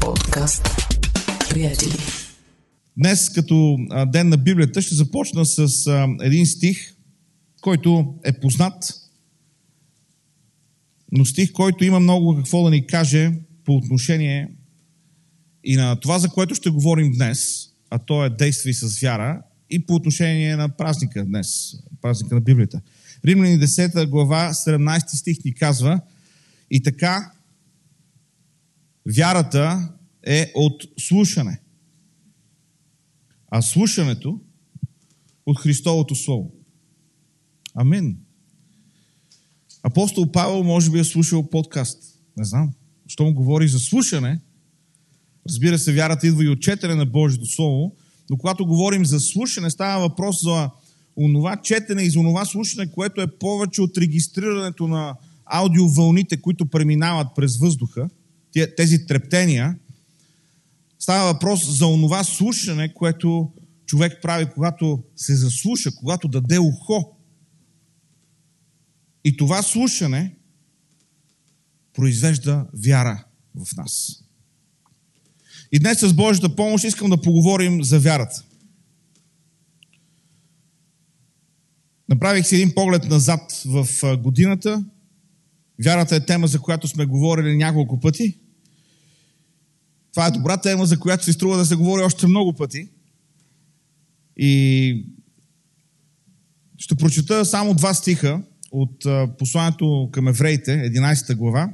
Подкаст. Приятели. Днес, като ден на Библията, ще започна с един стих, който е познат, но стих, който има много какво да ни каже по отношение и на това, за което ще говорим днес, а то е действие с вяра, и по отношение на празника днес, празника на Библията. Римляни 10 глава, 17 стих ни казва, и така, вярата е от слушане, а слушането от Христовото Слово. Амин. Апостол Павел може би е слушал подкаст. Не знам. Щом говори за слушане, разбира се, вярата идва и от четене на Божието Слово, но когато говорим за слушане, става въпрос за онова четене и за онова слушане, което е повече от регистрирането на аудиовълните, които преминават през въздуха, тези трептения. Става въпрос за онова слушане, което човек прави, когато се заслуша, когато даде ухо. И това слушане произвежда вяра в нас. И днес с Божията помощ искам да поговорим за вярата. Направих си един поглед назад в годината. Вярата е тема, за която сме говорили няколко пъти. Това е добра тема, за която се струва да се говори още много пъти. И ще прочета само два стиха от посланието към евреите, 11 глава,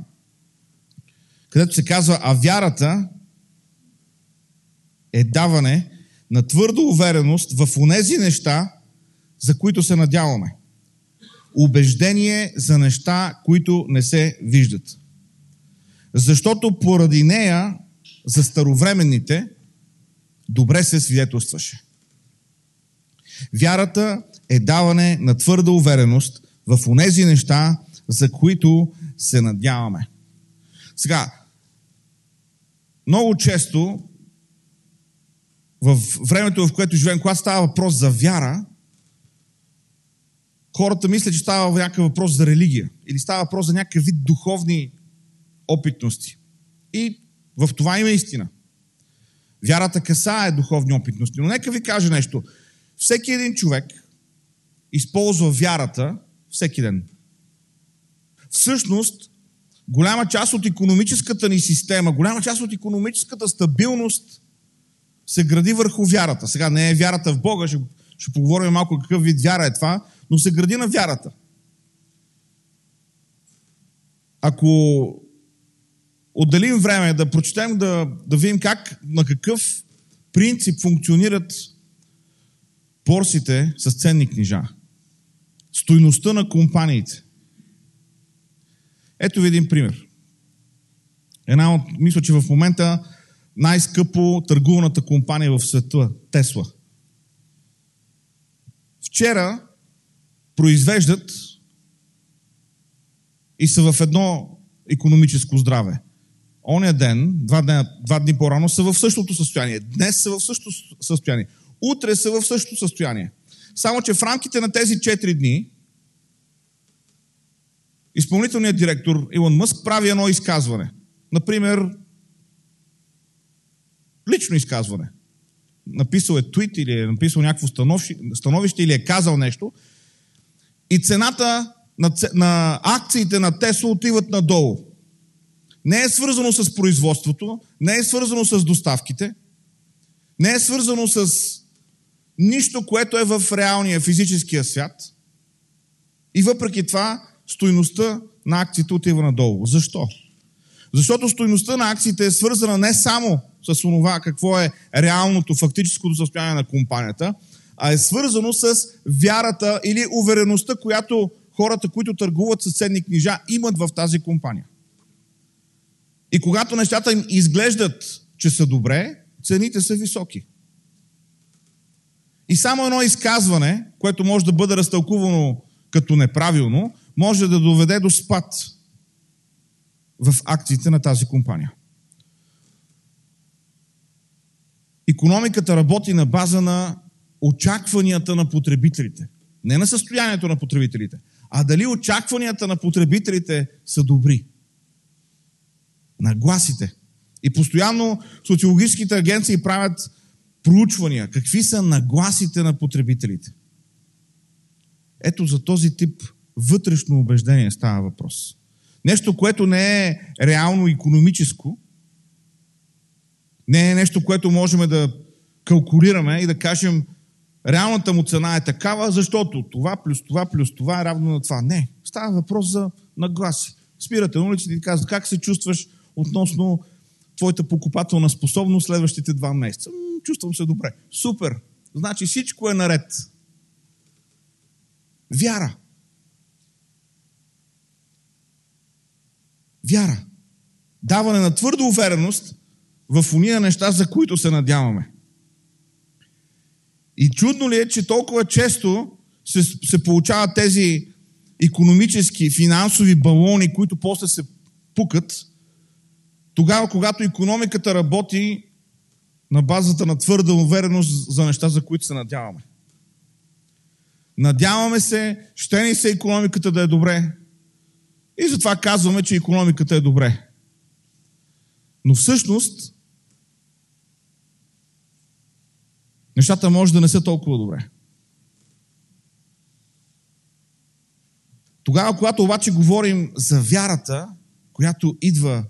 където се казва, а вярата е даване на твърда увереност в онези неща, за които се надяваме. Убеждение за неща, които не се виждат. Защото поради нея за старовременните добре се свидетелстваше. Вярата е даване на твърда увереност в онези неща, за които се надяваме. Сега, много често в времето, в което живеем, когато става въпрос за вяра, хората мислят, че става някакъв въпрос за религия или става въпрос за някакъв вид духовни опитности. И в това има истина. Вярата касае духовни опитности. Но нека ви кажа нещо. Всеки един човек използва вярата всеки ден. Всъщност, голяма част от економическата ни система, голяма част от економическата стабилност се гради върху вярата. Сега не е вярата в Бога, ще, ще поговорим малко какъв вид вяра е това, но се гради на вярата. Ако отделим време да прочетем, да, да видим как, на какъв принцип функционират борсите с ценни книжа. Стойността на компаниите. Ето ви един пример. Една от, мисля, че в момента най-скъпо търгуваната компания в света, Тесла. Вчера произвеждат и са в едно економическо здраве. Оня ден, два, дни, два дни по-рано, са в същото състояние. Днес са в същото състояние. Утре са в същото състояние. Само, че в рамките на тези 4 дни изпълнителният директор Илон Мъск прави едно изказване. Например, лично изказване. Написал е твит или е написал някакво становище или е казал нещо и цената на, на акциите на Тесла отиват надолу. Не е свързано с производството, не е свързано с доставките, не е свързано с нищо, което е в реалния физическия свят. И въпреки това, стойността на акциите отива надолу. Защо? Защото стойността на акциите е свързана не само с това какво е реалното, фактическото състояние на компанията, а е свързано с вярата или увереността, която хората, които търгуват с ценни книжа, имат в тази компания. И когато нещата им изглеждат, че са добре, цените са високи. И само едно изказване, което може да бъде разтълкувано като неправилно, може да доведе до спад в акциите на тази компания. Економиката работи на база на очакванията на потребителите. Не на състоянието на потребителите, а дали очакванията на потребителите са добри. Нагласите. И постоянно социологическите агенции правят проучвания. Какви са нагласите на потребителите? Ето за този тип вътрешно убеждение става въпрос. Нещо, което не е реално економическо, не е нещо, което можем да калкулираме и да кажем, реалната му цена е такава, защото това плюс това плюс това е равно на това. Не. Става въпрос за нагласи. Спирате на улицата и казват как се чувстваш относно твоята покупателна способност следващите два месеца. Чувствам се добре. Супер. Значи всичко е наред. Вяра. Вяра. Даване на твърда увереност в уния неща, за които се надяваме. И чудно ли е, че толкова често се, се получават тези економически, финансови балони, които после се пукат, тогава, когато економиката работи на базата на твърда увереност за неща, за които се надяваме. Надяваме се, ще ни се економиката да е добре. И затова казваме, че економиката е добре. Но всъщност, нещата може да не са толкова добре. Тогава, когато обаче говорим за вярата, която идва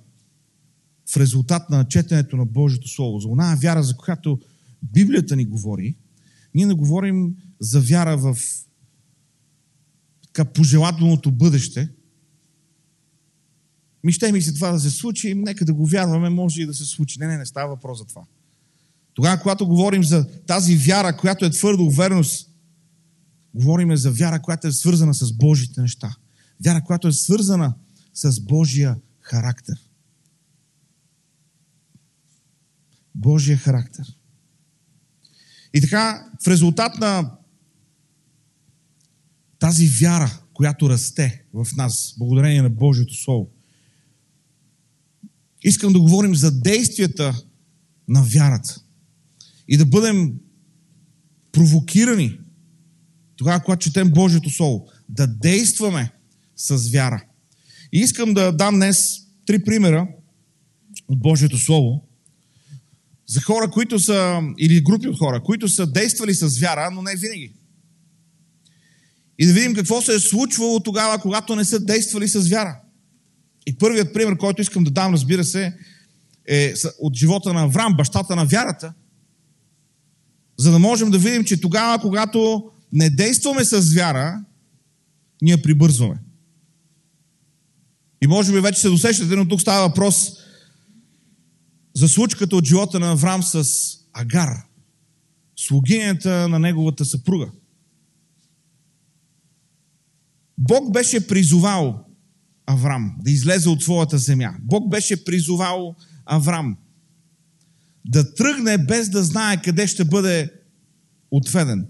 в резултат на четенето на Божието Слово, за оная вяра, за която Библията ни говори, ние не говорим за вяра в така, пожелателното бъдеще. Ми ще ми се това да се случи, нека да го вярваме, може и да се случи. Не, не, не става въпрос за това. Тогава, когато говорим за тази вяра, която е твърда увереност, говорим за вяра, която е свързана с Божите неща. Вяра, която е свързана с Божия характер. Божия характер. И така, в резултат на тази вяра, която расте в нас, благодарение на Божието Слово, искам да говорим за действията на вярата. И да бъдем провокирани тогава, когато четем Божието Слово, да действаме с вяра. И искам да дам днес три примера от Божието Слово за хора, които са, или групи от хора, които са действали с вяра, но не винаги. И да видим какво се е случвало тогава, когато не са действали с вяра. И първият пример, който искам да дам, разбира се, е от живота на Авраам, бащата на вярата, за да можем да видим, че тогава, когато не действаме с вяра, ние прибързваме. И може би вече се досещате, но тук става въпрос за случката от живота на Авраам с Агар, слугинята на неговата съпруга. Бог беше призовал Авраам да излезе от своята земя. Бог беше призовал Авраам да тръгне без да знае къде ще бъде отведен.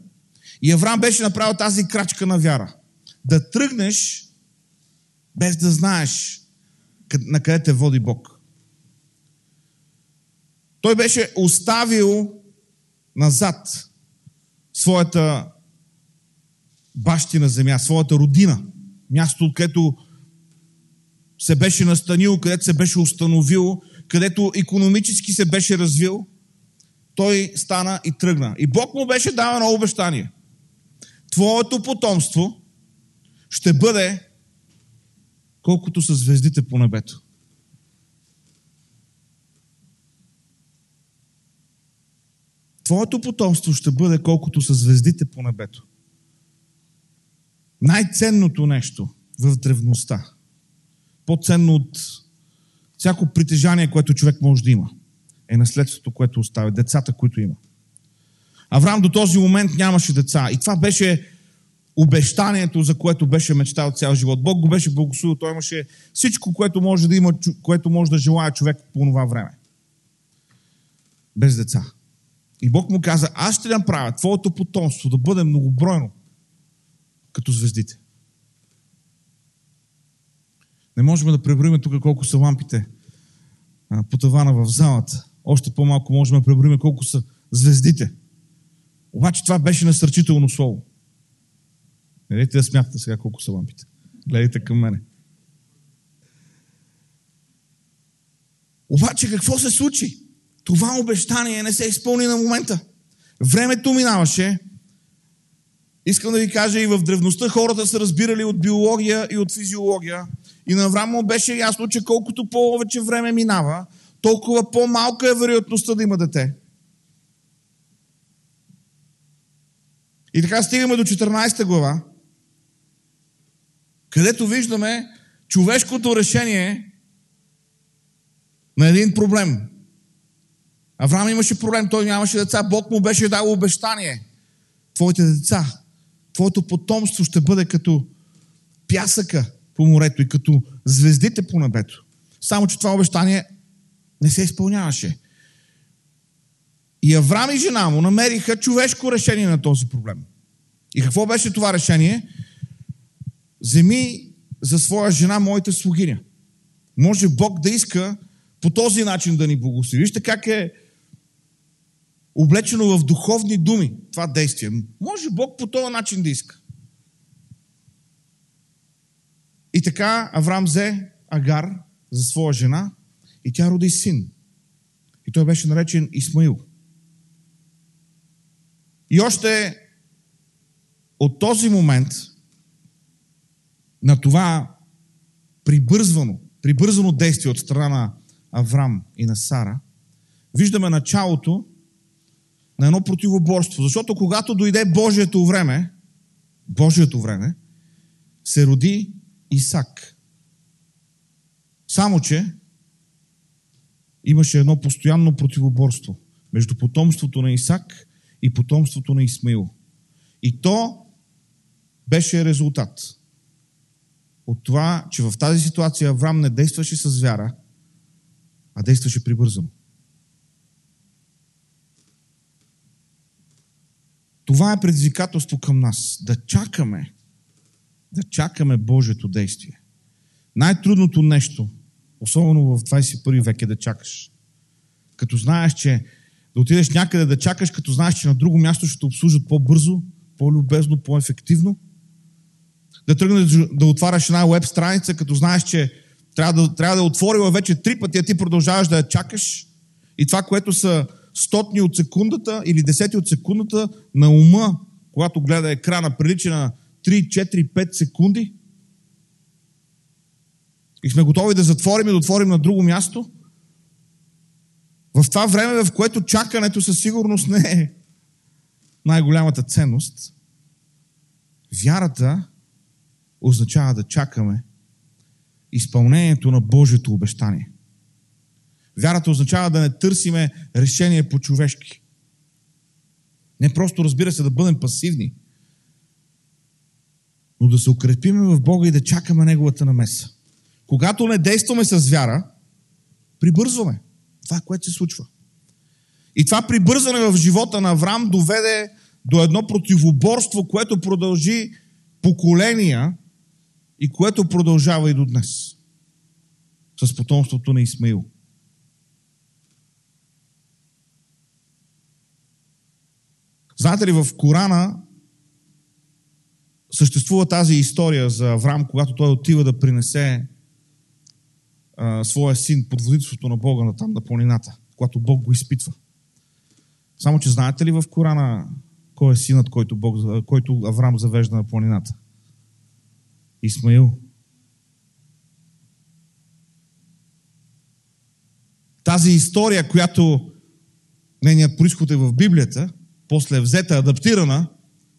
И Авраам беше направил тази крачка на вяра. Да тръгнеш без да знаеш на къде те води Бог. Той беше оставил назад своята бащина земя, своята родина, място, където се беше настанил, където се беше установил, където економически се беше развил, той стана и тръгна. И Бог му беше дал едно обещание. Твоето потомство ще бъде колкото са звездите по небето. Твоето потомство ще бъде колкото са звездите по небето. Най-ценното нещо в древността, по-ценно от всяко притежание, което човек може да има, е наследството, което оставя, децата, които има. Авраам до този момент нямаше деца. И това беше обещанието, за което беше мечтал цял живот. Бог го беше благословил. Той имаше всичко, което може да има, което може да желая човек по това време. Без деца. И Бог му каза, аз ще направя твоето потомство да бъде многобройно, като звездите. Не можем да преброим тук колко са лампите по тавана в залата. Още по-малко можем да преброим колко са звездите. Обаче това беше насърчително слово. Не дайте да смятате сега колко са лампите. Гледайте към мене. Обаче какво се случи? Това обещание не се изпълни на момента. Времето минаваше. Искам да ви кажа, и в древността хората са разбирали от биология и от физиология. И на Авраам беше ясно, че колкото повече време минава, толкова по-малка е вероятността да има дете. И така стигаме до 14 глава, където виждаме човешкото решение на един проблем. Авраам имаше проблем, той нямаше деца, Бог му беше дал обещание. Твоите деца, твоето потомство ще бъде като пясъка по морето и като звездите по небето. Само, че това обещание не се изпълняваше. И Авраам и жена му намериха човешко решение на този проблем. И какво беше това решение? Земи за своя жена моята слугиня. Може Бог да иска по този начин да ни благослови. Вижте как е облечено в духовни думи това действие. Може Бог по този начин да иска. И така Авраам взе Агар за своя жена и тя роди син. И той беше наречен Исмаил. И още от този момент на това прибързвано, прибързано действие от страна на Аврам и на Сара, виждаме началото на едно противоборство. Защото когато дойде Божието време, Божието време, се роди Исак. Само, че имаше едно постоянно противоборство между потомството на Исак и потомството на Исмаил. И то беше резултат от това, че в тази ситуация Авраам не действаше с вяра, а действаше прибързано. Това е предизвикателство към нас. Да чакаме, да чакаме Божието действие. Най-трудното нещо, особено в 21 век, е да чакаш. Като знаеш, че да отидеш някъде да чакаш, като знаеш, че на друго място ще те обслужат по-бързо, по-любезно, по-ефективно. Да тръгнеш да отваряш една веб страница, като знаеш, че трябва да, трябва да отворила вече три пъти, а ти продължаваш да я чакаш. И това, което са стотни от секундата или десети от секундата на ума, когато гледа екрана, прилича на 3, 4, 5 секунди. И сме готови да затворим и да отворим на друго място. В това време, в което чакането със сигурност не е най-голямата ценност, вярата означава да чакаме изпълнението на Божието обещание. Вярата означава да не търсиме решение по-човешки. Не просто, разбира се, да бъдем пасивни, но да се укрепиме в Бога и да чакаме Неговата намеса. Когато не действаме с вяра, прибързваме. Това, което се случва. И това прибързане в живота на Авраам доведе до едно противоборство, което продължи поколения и което продължава и до днес. С потомството на Исмаил. Знаете ли, в Корана съществува тази история за Авраам, когато той отива да принесе а, своя син под водителството на Бога на там на планината, когато Бог го изпитва. Само, че знаете ли в Корана кой е синът, който, Бог, който Авраам завежда на планината? Исмаил. Тази история, която нейният происход е в Библията, после взета, адаптирана,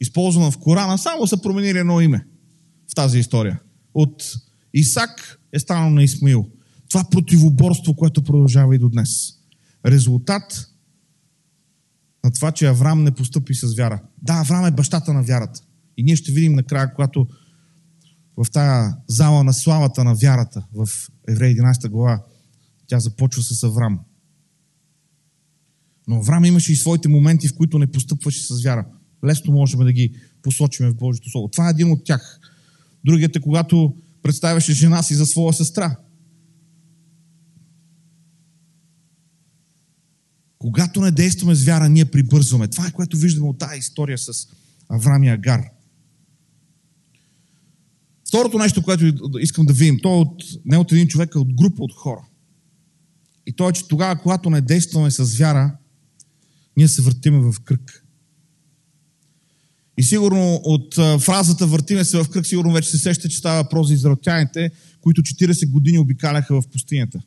използвана в Корана, само са променили едно име в тази история. От Исак е станал на Исмаил. Това противоборство, което продължава и до днес. Резултат на това, че Авраам не постъпи с вяра. Да, Авраам е бащата на вярата. И ние ще видим накрая, когато в тази зала на славата на вярата в Еврея 11 глава, тя започва с Авраам. Но Авраам имаше и своите моменти, в които не постъпваше с вяра. Лесно можем да ги посочим в Божието Слово. Това е един от тях. Другият е когато представяше жена си за своя сестра. Когато не действаме с вяра, ние прибързваме. Това е което виждаме от тази история с Авраам и Агар. Второто нещо, което искам да видим, то е от, не от един човек, а от група от хора. И то е, че тогава, когато не действаме с вяра, ние се въртиме в кръг. И сигурно от фразата въртиме се в кръг, сигурно вече се сеща, че става въпрос за израелтяните, които 40 години обикаляха в пустинята.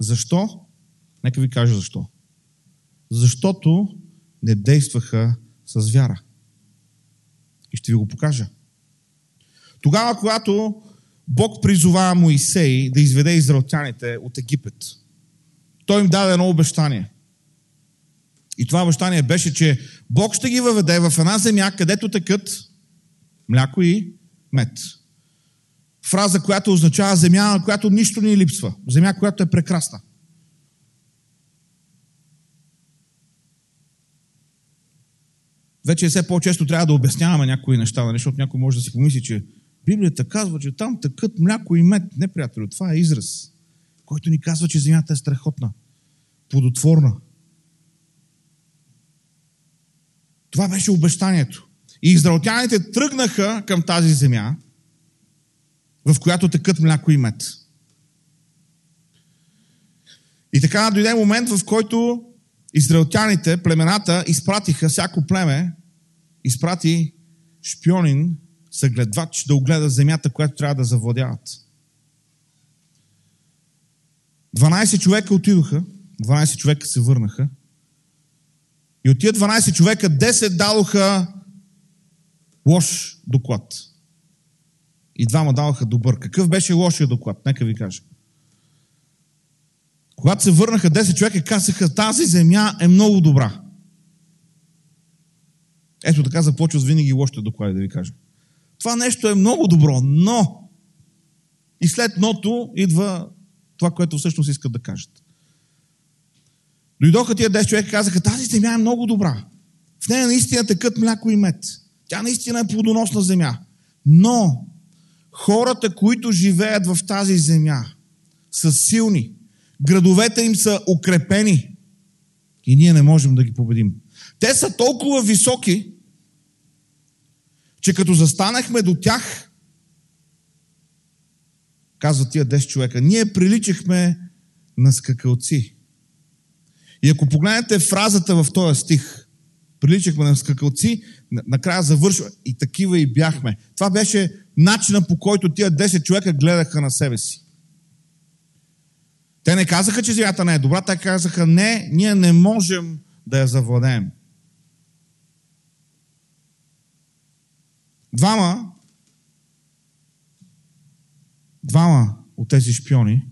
Защо? Нека ви кажа защо. Защото не действаха с вяра. И ще ви го покажа. Тогава, когато Бог призова Моисей да изведе израелтяните от Египет, той им даде едно обещание. И това обещание беше, че Бог ще ги въведе в една земя, където текат мляко и мед. Фраза, която означава земя, на която нищо не липсва. Земя, която е прекрасна. Вече все по-често трябва да обясняваме някои неща, нали, защото някой може да си помисли, че Библията казва, че там тъкът мляко и мед. Не, приятели, това е израз, който ни казва, че земята е страхотна, плодотворна. Това беше обещанието. И израелтяните тръгнаха към тази земя, в която текат мляко и мед. И така дойде момент, в който израелтяните, племената, изпратиха всяко племе, изпрати шпионин, съгледвач да огледа земята, която трябва да завладяват. 12 човека отидоха, 12 човека се върнаха. И от тия 12 човека 10 дадоха лош доклад. И двама даваха добър. Какъв беше лошия доклад? Нека ви кажа. Когато се върнаха 10 човека, казаха, тази земя е много добра. Ето така започва с винаги лошите доклади, да ви кажа. Това нещо е много добро, но и след ното идва това, което всъщност искат да кажат. Дойдоха тия 10 човека и казаха, тази земя е много добра. В нея наистина текат мляко и мед. Тя наистина е плодоносна земя. Но хората, които живеят в тази земя, са силни. Градовете им са укрепени. И ние не можем да ги победим. Те са толкова високи, че като застанахме до тях, казват тия 10 човека, ние приличахме на скакалци. И ако погледнете фразата в този стих, приличахме на скакалци, накрая завършва и такива и бяхме. Това беше начина по който тия 10 човека гледаха на себе си. Те не казаха, че земята не е добра, те казаха, не, ние не можем да я завладеем. Двама, двама от тези шпиони,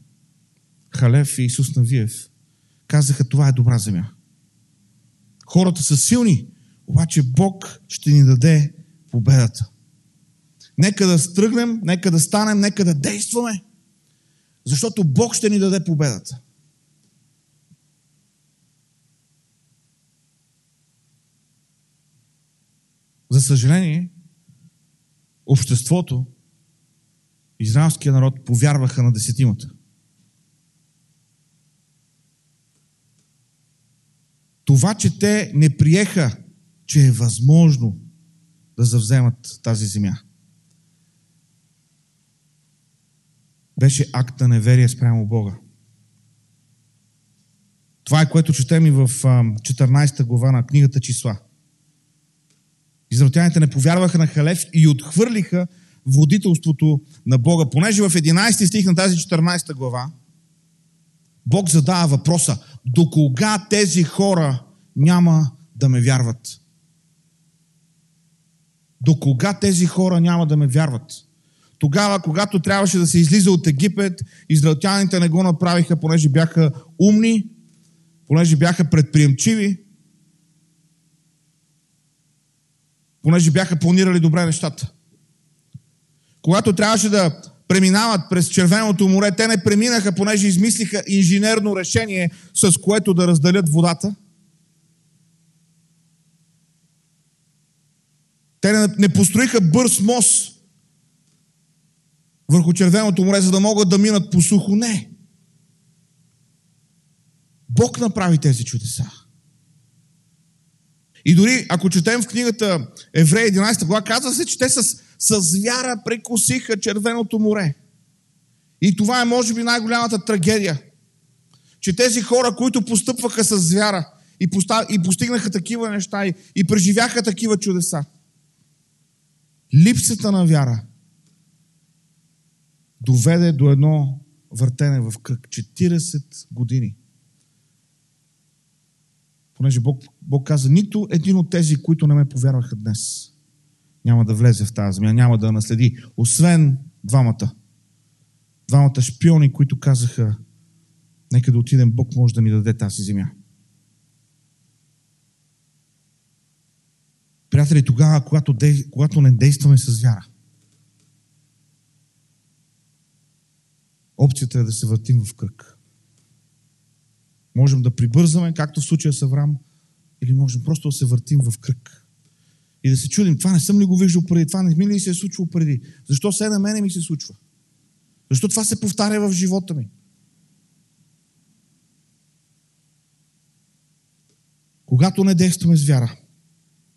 Халев и Исус Навиев, казаха, това е добра земя. Хората са силни, обаче Бог ще ни даде победата. Нека да стръгнем, нека да станем, нека да действаме, защото Бог ще ни даде победата. За съжаление, обществото, израелския народ повярваха на десетимата. Това, че те не приеха, че е възможно да завземат тази земя, беше акт на неверие спрямо Бога. Това е което четем и в 14 глава на книгата Числа. Израелтяните не повярваха на Халев и отхвърлиха водителството на Бога. Понеже в 11 стих на тази 14 глава Бог задава въпроса до кога тези хора няма да ме вярват? До кога тези хора няма да ме вярват? Тогава, когато трябваше да се излиза от Египет, израелтяните не го направиха, понеже бяха умни, понеже бяха предприемчиви, понеже бяха планирали добре нещата. Когато трябваше да преминават през Червеното море, те не преминаха, понеже измислиха инженерно решение, с което да разделят водата. Те не, построиха бърз мост върху Червеното море, за да могат да минат по сухо. Не. Бог направи тези чудеса. И дори, ако четем в книгата Еврея 11 глава, казва се, че те с, с вяра прекусиха Червеното море. И това е, може би, най-голямата трагедия. че тези хора, които постъпваха с вяра и, постав... и постигнаха такива неща и, и преживяха такива чудеса, липсата на вяра доведе до едно въртене в кръг. 40 години. Понеже Бог, Бог каза, нито един от тези, които не ме повярваха днес, няма да влезе в тази земя, няма да наследи, освен двамата. Двамата шпиони, които казаха, нека да отидем, Бог може да ни даде тази земя. Приятели, тогава, когато, когато не действаме с вяра, опцията е да се въртим в кръг. Можем да прибързаме, както в случая с Авраам, или можем просто да се въртим в кръг. И да се чудим, това не съм ли го виждал преди, това не ми ли се е случвало преди. Защо се на мене ми се случва? Защо това се повтаря в живота ми? Когато не действаме с вяра,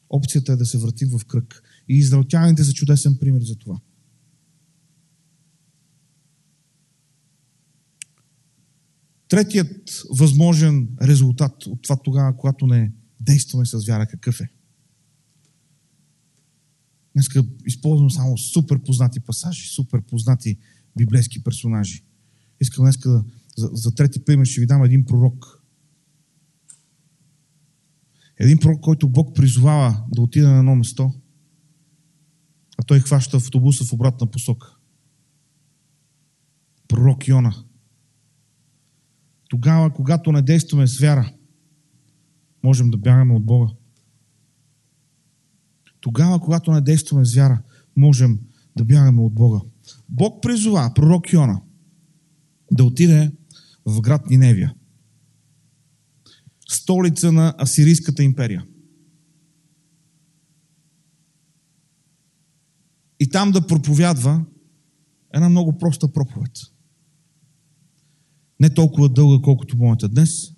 опцията е да се въртим в кръг. И израелтяните са чудесен пример за това. Третият възможен резултат от това тогава, когато не действаме с вяра, какъв е? Днес използвам само супер познати пасажи, супер познати библейски персонажи. Искам днес за, за трети пример ще ви дам един пророк. Един пророк, който Бог призовава да отиде на едно место, а той хваща автобуса в обратна посока. Пророк Йона. Тогава, когато не действаме с вяра, можем да бягаме от Бога. Тогава, когато не действаме с вяра, можем да бягаме от Бога. Бог призова пророк Йона да отиде в град Ниневия, столица на Асирийската империя. И там да проповядва една много проста проповед – не толкова дълга, колкото моята днес.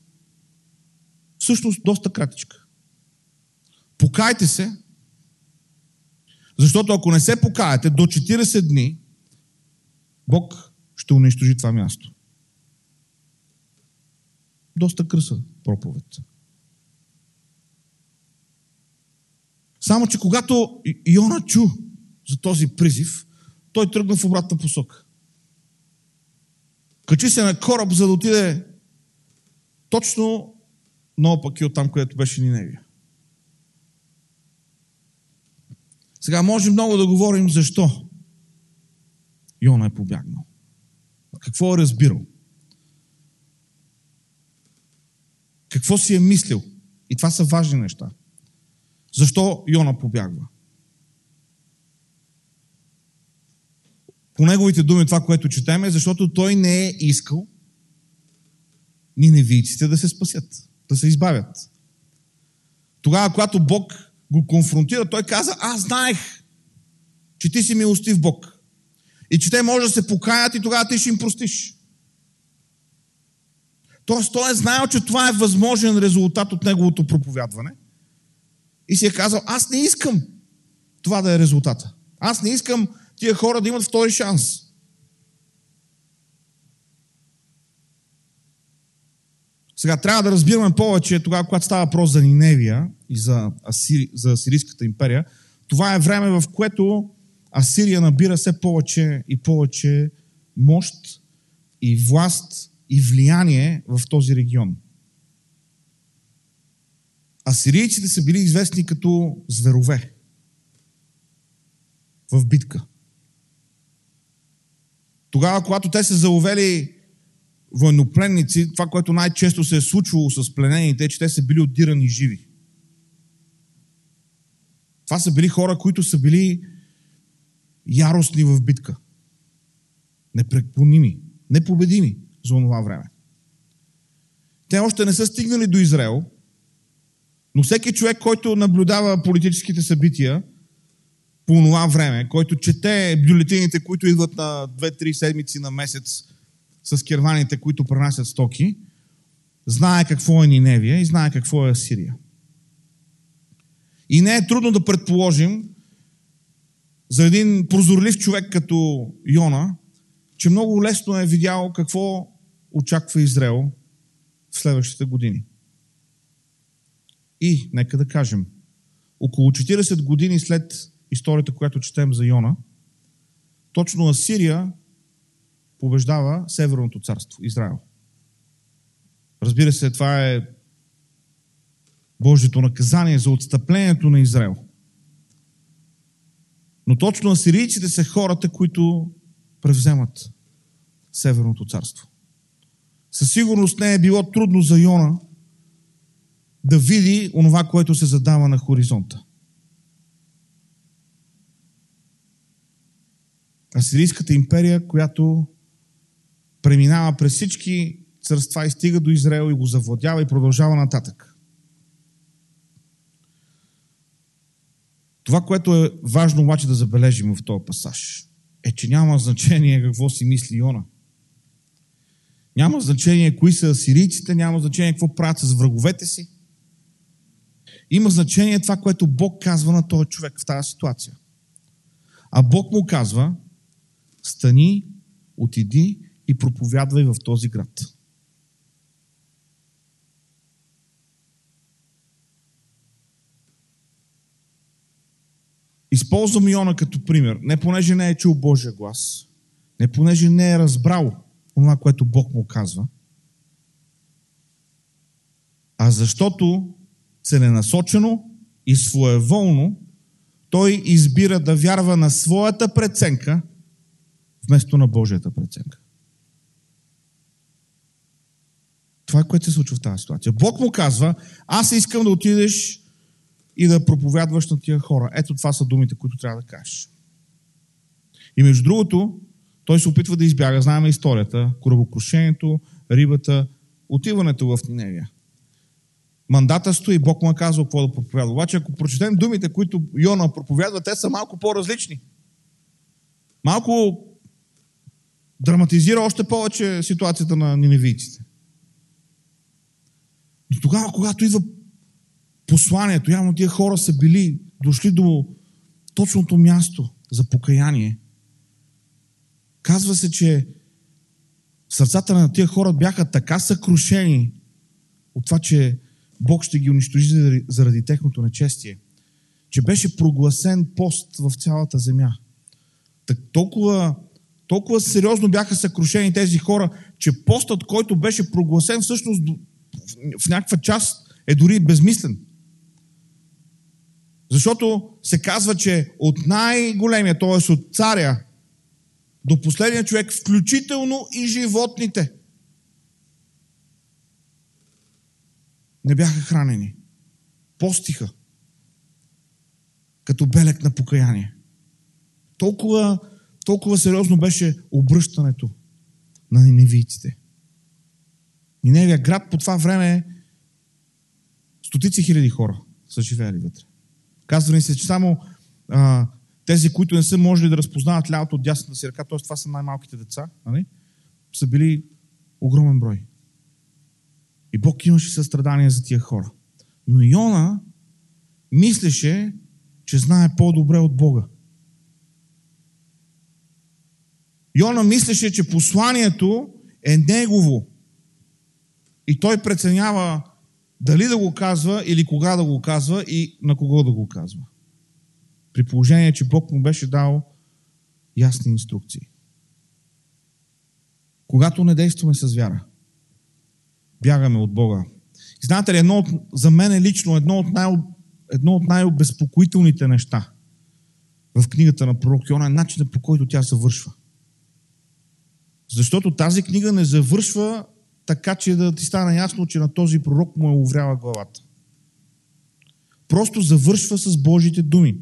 Всъщност доста кратичка. Покайте се, защото ако не се покаете до 40 дни, Бог ще унищожи това място. Доста кръса проповед. Само, че когато Йона чу за този призив, той тръгна в обратна посока. Качи се на кораб, за да отиде точно наопаки от там, където беше Ниневия. Сега може много да говорим защо Йона е побягнал. Какво е разбирал? Какво си е мислил? И това са важни неща. Защо Йона побягва? По неговите думи това, което четеме, защото той не е искал ниневийците да се спасят, да се избавят. Тогава, когато Бог го конфронтира, той каза, аз знаех, че ти си милостив Бог. И че те може да се покаят и тогава ти ще им простиш. Тоест, той е знаел, че това е възможен резултат от неговото проповядване. И си е казал, аз не искам това да е резултата. Аз не искам тия хора да имат втори шанс. Сега трябва да разбираме повече тогава, когато става въпрос за Ниневия и за, Асири, за Асирийската империя. Това е време, в което Асирия набира все повече и повече мощ и власт и влияние в този регион. Асирийците са били известни като зверове в битка. Тогава, когато те са заловели военнопленници, това, което най-често се е случвало с пленените, е, че те са били отдирани живи. Това са били хора, които са били яростни в битка. Непреклоними, непобедими за това време. Те още не са стигнали до Израел, но всеки човек, който наблюдава политическите събития, по това време, който чете бюлетините, които идват на 2-3 седмици на месец с керваните, които пренасят стоки, знае какво е Ниневия и знае какво е Сирия. И не е трудно да предположим за един прозорлив човек като Йона, че много лесно е видял какво очаква Израел в следващите години. И, нека да кажем, около 40 години след историята, която четем за Йона, точно Асирия побеждава Северното царство, Израел. Разбира се, това е Божието наказание за отстъплението на Израел. Но точно асирийците са хората, които превземат Северното царство. Със сигурност не е било трудно за Йона да види онова, което се задава на хоризонта. Асирийската империя, която преминава през всички царства и стига до Израел и го завладява и продължава нататък. Това, което е важно обаче да забележим в този пасаж, е, че няма значение какво си мисли Йона. Няма значение кои са асирийците, няма значение какво правят с враговете си. Има значение това, което Бог казва на този човек в тази ситуация. А Бог му казва, стани, отиди и проповядвай в този град. Използвам Иона като пример, не понеже не е чул Божия глас, не понеже не е разбрал това, което Бог му казва, а защото целенасочено и своеволно той избира да вярва на своята преценка, вместо на Божията преценка. Това е което се случва в тази ситуация. Бог му казва, аз искам да отидеш и да проповядваш на тия хора. Ето това са думите, които трябва да кажеш. И между другото, той се опитва да избяга. Знаем историята. Корабокрушението, рибата, отиването в Ниневия. Мандата стои, Бог му е казал какво да проповядва. Обаче, ако прочетем думите, които Йона проповядва, те са малко по-различни. Малко драматизира още повече ситуацията на ниневийците. Но тогава, когато идва посланието, явно тия хора са били, дошли до точното място за покаяние. Казва се, че сърцата на тия хора бяха така съкрушени от това, че Бог ще ги унищожи заради, техното нечестие, че беше прогласен пост в цялата земя. Так, толкова, толкова сериозно бяха съкрушени тези хора, че постът, който беше прогласен, всъщност в някаква част е дори безмислен. Защото се казва, че от най-големия, т.е. от царя, до последния човек, включително и животните, не бяха хранени. Постиха. Като белек на покаяние. Толкова, толкова сериозно беше обръщането на ниневийците. Ниневия град по това време стотици хиляди хора са живеели вътре. Казва ни се, че само а, тези, които не са можели да разпознават лявото от дясната си ръка, т.е. това са най-малките деца, нали? са били огромен брой. И Бог имаше състрадание за тия хора. Но Йона мислеше, че знае по-добре от Бога. Йона мислеше, че посланието е негово. И той преценява дали да го казва или кога да го казва и на кого да го казва. При положение, че Бог му беше дал ясни инструкции. Когато не действаме с вяра, бягаме от Бога. И знаете ли, едно от, за мен е лично едно от, най, едно от най-обезпокоителните неща в книгата на пророк Йона е начинът по който тя завършва. Защото тази книга не завършва така че да ти стане ясно, че на този пророк му е увряла главата. Просто завършва с Божите думи.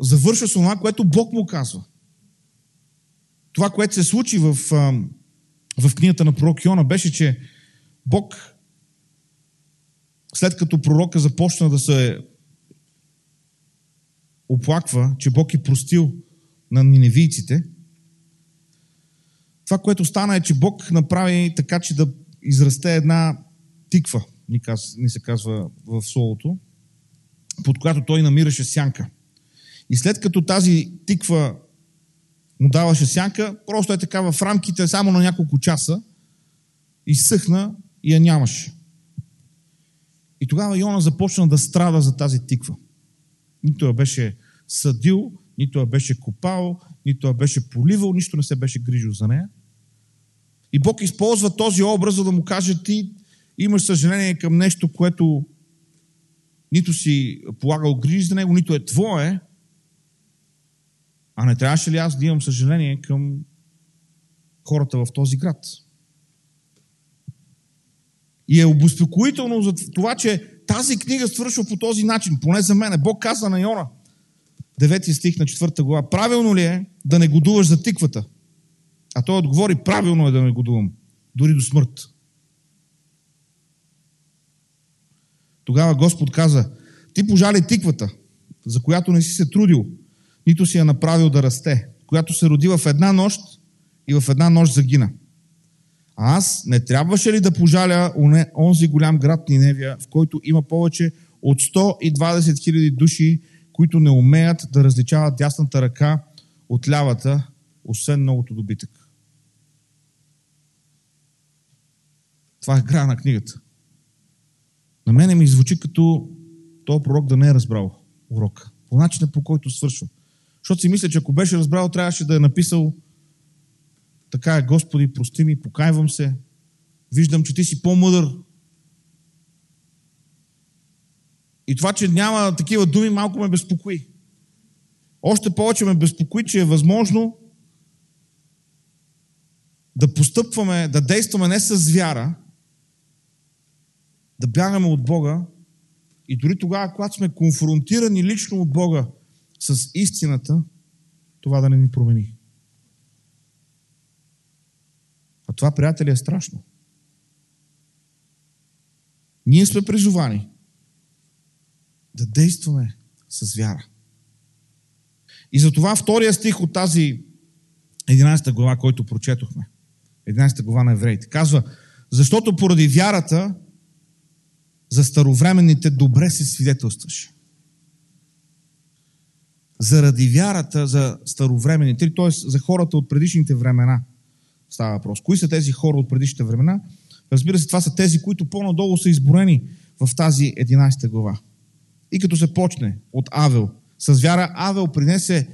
Завършва с това, което Бог му казва. Това, което се случи в, в книгата на пророк Йона, беше, че Бог, след като пророка започна да се оплаква, че Бог е простил на ниневийците, това, което стана е, че Бог направи така, че да израсте една тиква, ни, каз, ни се казва в Словото, под която той намираше сянка. И след като тази тиква му даваше сянка, просто е така в рамките само на няколко часа, изсъхна и я нямаше. И тогава Йона започна да страда за тази тиква. Нито я беше съдил, нито я беше копал, нито я беше поливал, нищо не се беше грижил за нея. И Бог използва този образ, за да му каже ти имаш съжаление към нещо, което нито си полагал грижи за него, нито е твое, а не трябваше ли аз да имам съжаление към хората в този град? И е обоспокоително за това, че тази книга свършва по този начин, поне за мен. Бог каза на Йона, 9 стих на 4 глава, правилно ли е да не годуваш за тиквата? А той отговори, правилно е да не годувам, дори до смърт. Тогава Господ каза, ти пожали тиквата, за която не си се трудил, нито си я направил да расте, която се роди в една нощ и в една нощ загина. А аз не трябваше ли да пожаля онзи голям град Ниневия, в който има повече от 120 хиляди души, които не умеят да различават дясната ръка от лявата, освен многото добитък. Това е края на книгата. На мене ми звучи като този пророк да не е разбрал урока. По начина по който свършва. Защото си мисля, че ако беше разбрал, трябваше да е написал така е, Господи, прости ми, покайвам се. Виждам, че ти си по-мъдър. И това, че няма такива думи, малко ме безпокои. Още повече ме безпокои, че е възможно да постъпваме, да действаме не с вяра, да бягаме от Бога и дори тогава, когато сме конфронтирани лично от Бога с истината, това да не ни промени. А това, приятели, е страшно. Ние сме призовани да действаме с вяра. И затова втория стих от тази 11 глава, който прочетохме, 11 глава на евреите, казва, защото поради вярата за старовременните добре се свидетелстваше. Заради вярата за старовременните, т.е. за хората от предишните времена става въпрос. Кои са тези хора от предишните времена? Разбира се, това са тези, които по-надолу са изборени в тази 11 глава. И като се почне от Авел, с вяра Авел принесе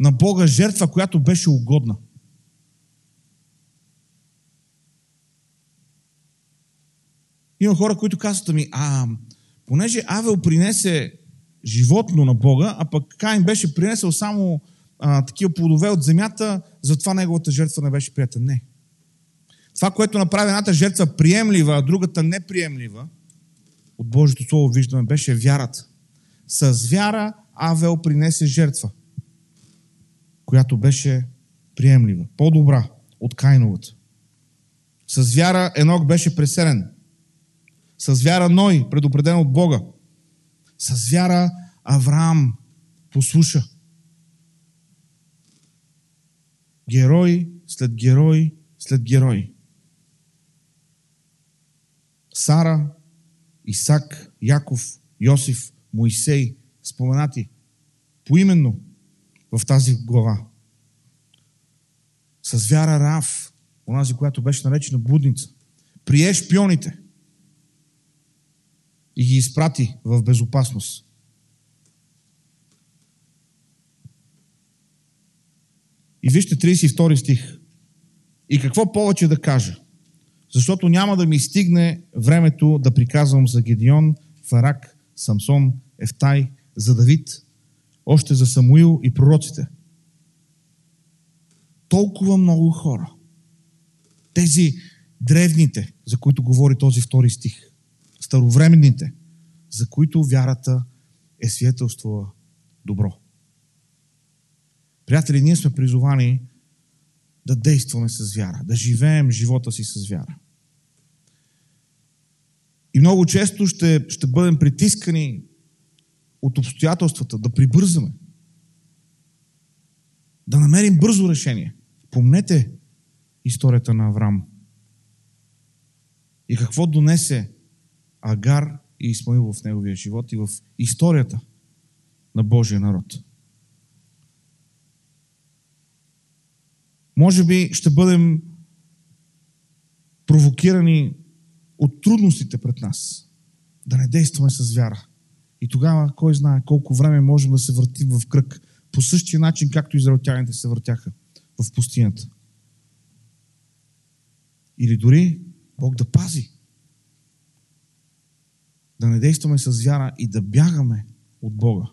на Бога жертва, която беше угодна. Има хора, които казват ми, а, понеже Авел принесе животно на Бога, а пък Каин беше принесъл само а, такива плодове от земята, затова неговата жертва не беше прията. Не. Това, което направи едната жертва приемлива, а другата неприемлива, от Божието Слово виждаме, беше вярата. С вяра Авел принесе жертва, която беше приемлива, по-добра от Кайновата. С вяра Енок беше преселен. С вяра Ной, предупреден от Бога. С вяра Авраам послуша. Герой след герой след герой. Сара, Исак, Яков, Йосиф, Моисей, споменати поименно в тази глава. С вяра Рав, онази, която беше наречена блудница, прие шпионите и ги изпрати в безопасност. И вижте 32 стих. И какво повече да кажа? Защото няма да ми стигне времето да приказвам за Гедион, Фарак, Самсон, Ефтай, за Давид, още за Самуил и пророците. Толкова много хора. Тези древните, за които говори този втори стих. Старовременните, за които вярата е свидетелствала добро. Приятели, ние сме призовани да действаме с вяра, да живеем живота си с вяра. И много често ще, ще бъдем притискани от обстоятелствата, да прибързаме. Да намерим бързо решение. Помнете историята на Авраам. И какво донесе Агар и Исмаил в неговия живот и в историята на Божия народ. Може би ще бъдем провокирани от трудностите пред нас, да не действаме с вяра. И тогава, кой знае колко време можем да се въртим в кръг, по същия начин, както израелтяните се въртяха в пустинята. Или дори Бог да пази. Да не действаме с вяра и да бягаме от Бога.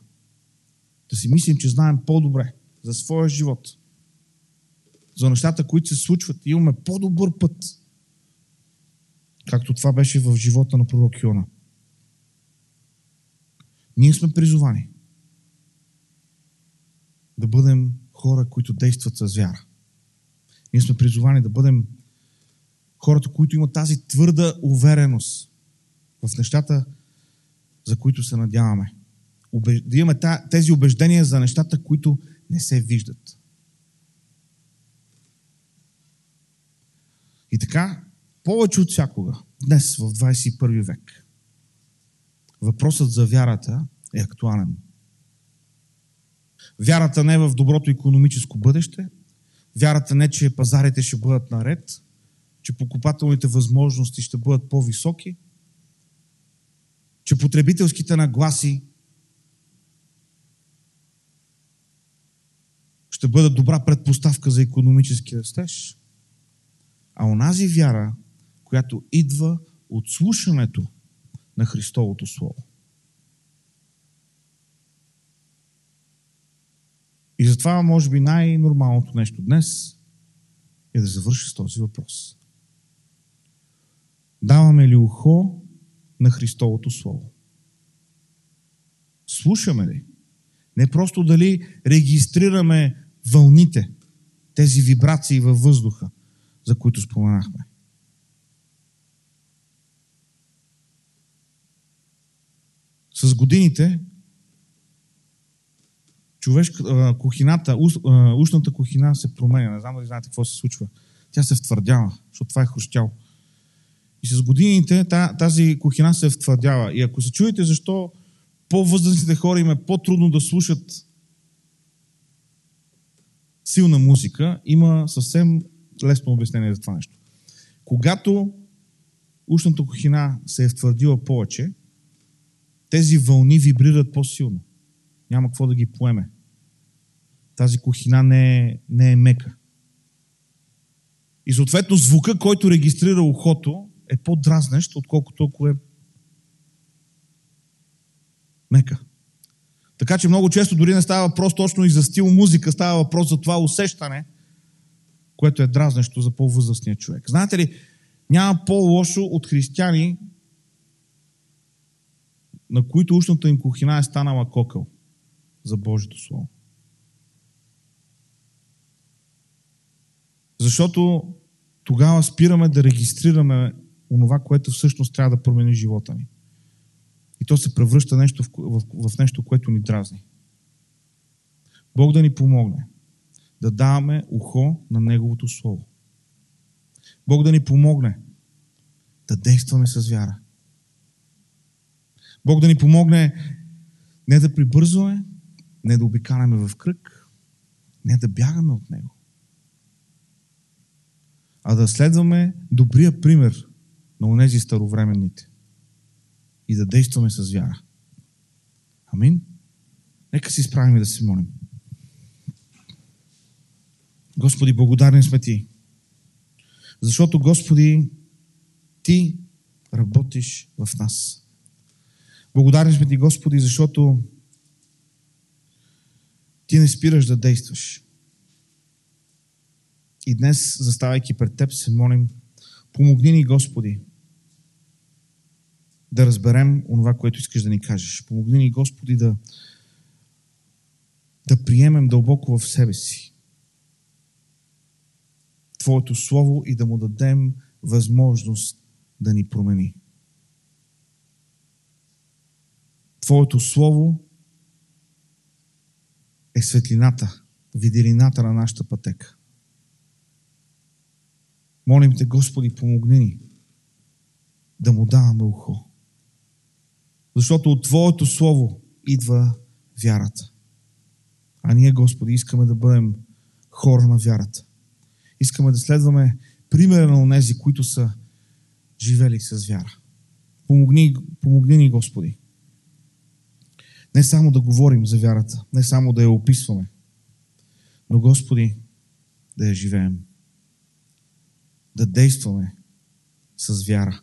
Да си мислим, че знаем по-добре за своя живот. За нещата, които се случват. И имаме по-добър път. Както това беше в живота на пророк Йона. Ние сме призовани да бъдем хора, които действат с вяра. Ние сме призовани да бъдем хората, които имат тази твърда увереност в нещата, за които се надяваме. Да имаме тези убеждения за нещата, които не се виждат. И така, повече от всякога, днес в 21 век, въпросът за вярата е актуален. Вярата не е в доброто економическо бъдеще, вярата не, че пазарите ще бъдат наред, че покупателните възможности ще бъдат по-високи, че потребителските нагласи ще бъдат добра предпоставка за економически растеж, а онази вяра, която идва от слушането на Христовото Слово. И затова, може би, най-нормалното нещо днес е да завърши с този въпрос. Даваме ли ухо на Христовото Слово? Слушаме ли? Не просто дали регистрираме вълните, тези вибрации във въздуха, за които споменахме. С годините човешка, кухината, устната кухина се променя. Не знам дали знаете какво се случва. Тя се втвърдява, защото това е хрущял. И с годините тази кухина се втвърдява. И ако се чуете защо по-възрастните хора им е по-трудно да слушат силна музика, има съвсем лесно обяснение за това нещо. Когато ушната кухина се е втвърдила повече, тези вълни вибрират по-силно. Няма какво да ги поеме. Тази кухина не е, не е мека. И съответно звука, който регистрира ухото, е по-дразнещ, отколкото ако е мека. Така че много често дори не става въпрос точно и за стил музика, става въпрос за това усещане, което е дразнещо за по-възрастния човек. Знаете ли, няма по-лошо от християни, на които ушната им кухина е станала кокъл за Божието Слово. Защото тогава спираме да регистрираме онова, което всъщност трябва да промени живота ни. И то се превръща нещо в, в, в нещо, което ни дразни. Бог да ни помогне да даваме ухо на Неговото Слово. Бог да ни помогне да действаме с вяра. Бог да ни помогне не да прибързваме, не да обикаляме в кръг, не да бягаме от Него, а да следваме добрия пример на онези старовременните и да действаме с вяра. Амин. Нека си справим и да се молим. Господи, благодарен сме Ти. Защото, Господи, Ти работиш в нас. Благодарен сме Ти, Господи, защото Ти не спираш да действаш. И днес, заставайки пред Теб, се молим, помогни ни, Господи, да разберем онова, което искаш да ни кажеш. Помогни ни, Господи, да, да приемем дълбоко в себе си Твоето Слово и да му дадем възможност да ни промени. Твоето Слово е светлината, виделината на нашата пътека. Молим те, Господи, помогни ни да му даваме ухо. Защото от Твоето Слово идва вярата. А ние, Господи, искаме да бъдем хора на вярата. Искаме да следваме примера на онези, които са живели с вяра. Помогни, помогни ни, Господи. Не само да говорим за вярата, не само да я описваме, но, Господи, да я живеем. Да действаме с вяра.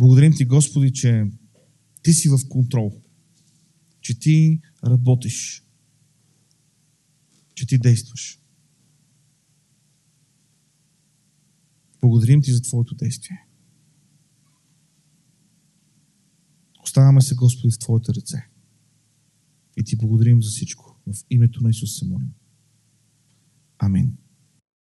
Благодарим Ти, Господи, че Ти си в контрол, че Ти работиш, че Ти действаш. Благодарим Ти за Твоето действие. Оставаме се, Господи, в Твоите ръце. И Ти благодарим за всичко. В името на Исус се молим. Амин.